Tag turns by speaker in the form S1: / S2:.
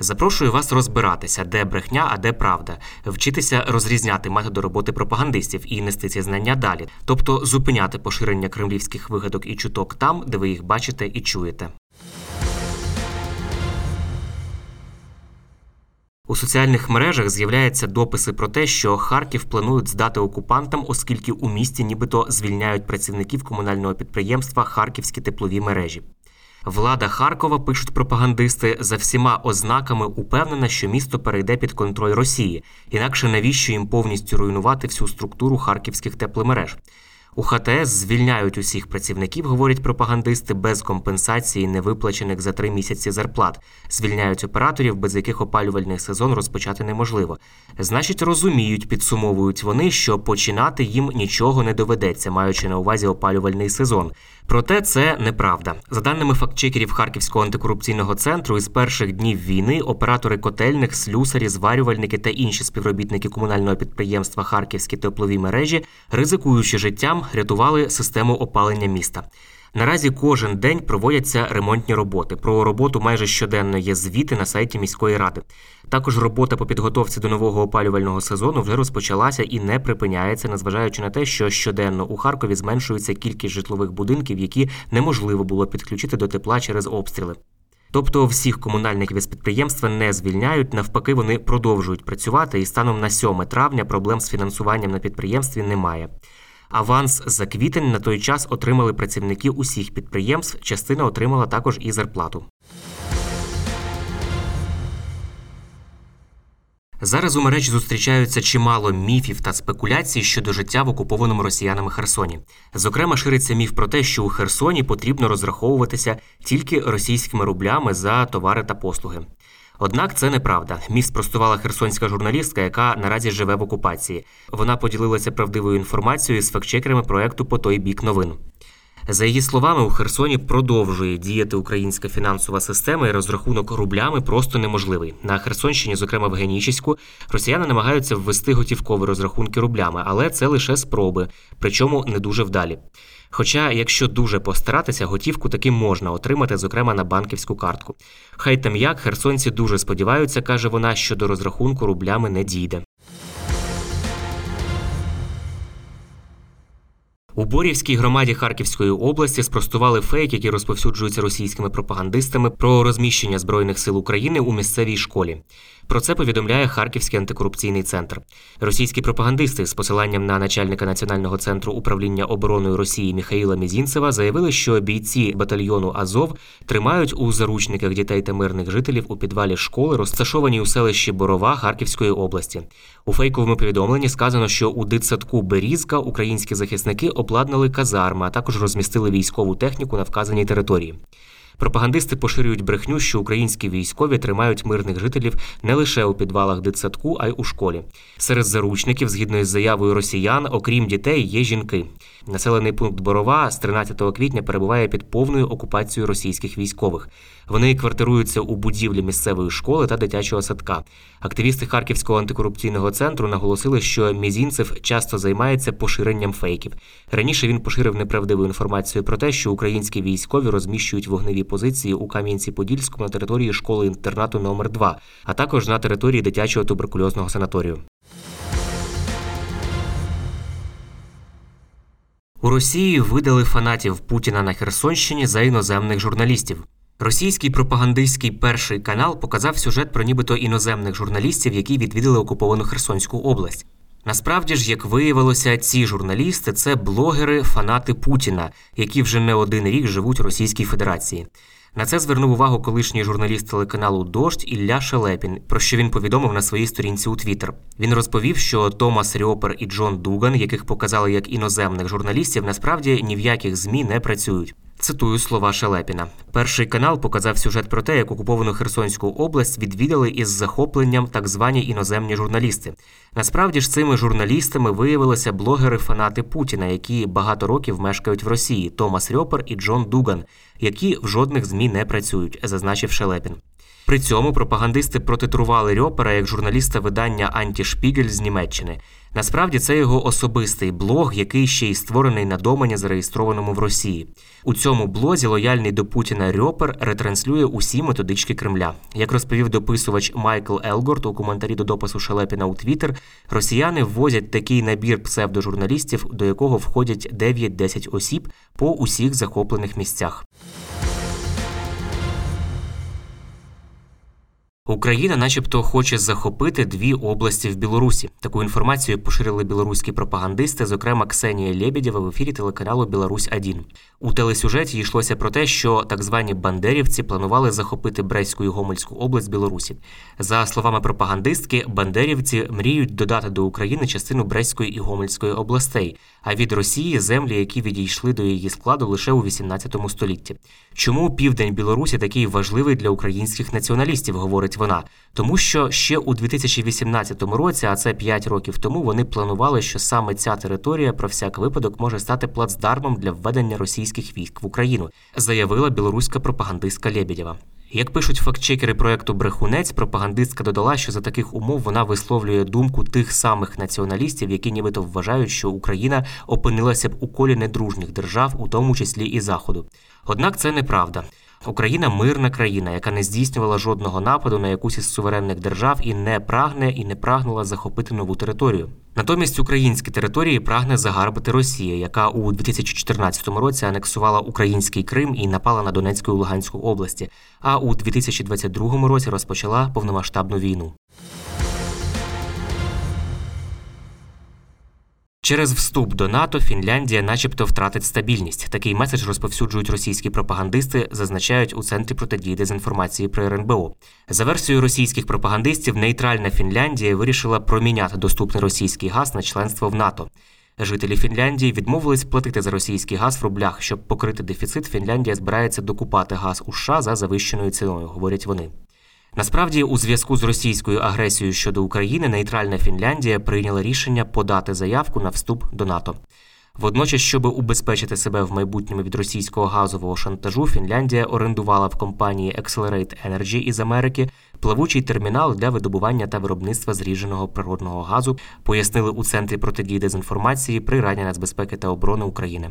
S1: Запрошую вас розбиратися, де брехня, а де правда, вчитися розрізняти методи роботи пропагандистів і нести ці знання далі, тобто зупиняти поширення кремлівських вигадок і чуток там, де ви їх бачите і чуєте. У соціальних мережах з'являються дописи про те, що Харків планують здати окупантам, оскільки у місті нібито звільняють працівників комунального підприємства Харківські теплові мережі. Влада Харкова, пишуть пропагандисти, за всіма ознаками упевнена, що місто перейде під контроль Росії, інакше навіщо їм повністю руйнувати всю структуру харківських тепломереж. У ХТС звільняють усіх працівників, говорять пропагандисти, без компенсації невиплачених за три місяці зарплат. Звільняють операторів, без яких опалювальний сезон розпочати неможливо. Значить, розуміють, підсумовують вони, що починати їм нічого не доведеться, маючи на увазі опалювальний сезон. Проте це неправда. За даними фактчекерів Харківського антикорупційного центру, із перших днів війни оператори котельних, слюсарі, зварювальники та інші співробітники комунального підприємства Харківські теплові мережі, ризикуючи життям, рятували систему опалення міста. Наразі кожен день проводяться ремонтні роботи. Про роботу майже щоденно є звіти на сайті міської ради. Також робота по підготовці до нового опалювального сезону вже розпочалася і не припиняється, незважаючи на те, що щоденно у Харкові зменшується кількість житлових будинків, які неможливо було підключити до тепла через обстріли. Тобто всіх комунальників із підприємства не звільняють, навпаки, вони продовжують працювати, і станом на 7 травня проблем з фінансуванням на підприємстві немає. Аванс за квітень на той час отримали працівники усіх підприємств. Частина отримала також і зарплату. Зараз у мережі зустрічаються чимало міфів та спекуляцій щодо життя в окупованому росіянами Херсоні. Зокрема, шириться міф про те, що у Херсоні потрібно розраховуватися тільки російськими рублями за товари та послуги. Однак це неправда. Міф спростувала херсонська журналістка, яка наразі живе в окупації. Вона поділилася правдивою інформацією з фактчекерами проекту по той бік новин. За її словами, у Херсоні продовжує діяти українська фінансова система, і розрахунок рублями просто неможливий. На Херсонщині, зокрема в Генічеську, росіяни намагаються ввести готівкові розрахунки рублями, але це лише спроби, причому не дуже вдалі. Хоча, якщо дуже постаратися, готівку таки можна отримати, зокрема на банківську картку. Хай там як херсонці дуже сподіваються, каже вона, що до розрахунку рублями не дійде. У Борівській громаді Харківської області спростували фейк, які розповсюджуються російськими пропагандистами про розміщення збройних сил України у місцевій школі. Про це повідомляє Харківський антикорупційний центр. Російські пропагандисти з посиланням на начальника Національного центру управління обороною Росії Міхаїла Мізінцева заявили, що бійці батальйону Азов тримають у заручниках дітей та мирних жителів у підвалі школи, розташованій у селищі Борова Харківської області. У фейковому повідомленні сказано, що у дитсадку Берізка українські захисники обладнали казарми, а також розмістили військову техніку на вказаній території. Пропагандисти поширюють брехню, що українські військові тримають мирних жителів не лише у підвалах дитсадку, а й у школі. Серед заручників, згідно із заявою росіян, окрім дітей, є жінки. Населений пункт Борова з 13 квітня перебуває під повною окупацією російських військових. Вони квартируються у будівлі місцевої школи та дитячого садка. Активісти Харківського антикорупційного центру наголосили, що Мізінцев часто займається поширенням фейків. Раніше він поширив неправдиву інформацію про те, що українські військові розміщують вогневі позиції у Кам'янці-Подільському на території школи інтернату номер 2 а також на території дитячого туберкульозного санаторію. Росії видали фанатів Путіна на Херсонщині за іноземних журналістів. Російський пропагандистський перший канал показав сюжет про нібито іноземних журналістів, які відвідали окуповану Херсонську область. Насправді ж, як виявилося, ці журналісти це блогери, фанати Путіна, які вже не один рік живуть у Російській Федерації. На це звернув увагу колишній журналіст телеканалу Дождь Ілля Шелепін, про що він повідомив на своїй сторінці у Твіттер. Він розповів, що Томас Ріопер і Джон Дуган, яких показали як іноземних журналістів, насправді ні в яких змі не працюють. Цитую слова Шелепіна. Перший канал показав сюжет про те, як окуповану Херсонську область відвідали із захопленням так звані іноземні журналісти. Насправді ж цими журналістами виявилися блогери-фанати Путіна, які багато років мешкають в Росії Томас Рьопер і Джон Дуган, які в жодних змі не працюють, зазначив Шелепін. При цьому пропагандисти протитрували Рьопера як журналіста видання Антішпігель з Німеччини. Насправді це його особистий блог, який ще й створений на домені, зареєстрованому в Росії. У цьому блозі лояльний до Путіна Рьопер ретранслює усі методички Кремля. Як розповів дописувач Майкл Елгорт у коментарі до допису Шелепіна у Твіттер, росіяни ввозять такий набір псевдожурналістів, до якого входять 9-10 осіб по усіх захоплених місцях. Україна, начебто, хоче захопити дві області в Білорусі. Таку інформацію поширили білоруські пропагандисти, зокрема Ксенія Лєбєдєва в ефірі телеканалу Білорусь 1 У телесюжеті йшлося про те, що так звані бандерівці планували захопити Брестську і Гомельську область Білорусі. За словами пропагандистки, бандерівці мріють додати до України частину Брестської і Гомельської областей, а від Росії землі, які відійшли до її складу лише у 18 столітті. Чому південь Білорусі такий важливий для українських націоналістів? Говорить вона, тому що ще у 2018 році, а це 5 років тому, вони планували, що саме ця територія про всяк випадок може стати плацдармом для введення російських військ в Україну, заявила білоруська пропагандистка Лєбєдєва. Як пишуть фактчекери проекту Брехунець, пропагандистка додала, що за таких умов вона висловлює думку тих самих націоналістів, які нібито вважають, що Україна опинилася б у колі недружніх держав, у тому числі і Заходу. Однак це неправда. Україна мирна країна, яка не здійснювала жодного нападу на якусь із суверенних держав і не прагне і не прагнула захопити нову територію. Натомість українські території прагне загарбити Росія, яка у 2014 році анексувала український Крим і напала на Донецьку і Луганську області, а у 2022 році розпочала повномасштабну війну. Через вступ до НАТО Фінляндія, начебто, втратить стабільність. Такий меседж розповсюджують російські пропагандисти, зазначають у центрі протидії дезінформації при РНБО. За версією російських пропагандистів, нейтральна Фінляндія вирішила проміняти доступний російський газ на членство в НАТО. Жителі Фінляндії відмовились платити за російський газ в рублях. Щоб покрити дефіцит, Фінляндія збирається докупати газ у США за завищеною ціною, говорять вони. Насправді, у зв'язку з російською агресією щодо України, нейтральна Фінляндія прийняла рішення подати заявку на вступ до НАТО. Водночас, щоб убезпечити себе в майбутньому від російського газового шантажу, Фінляндія орендувала в компанії Accelerate Energy із Америки плавучий термінал для видобування та виробництва зріженого природного газу, пояснили у центрі протидії дезінформації при Раді нацбезпеки та оборони України.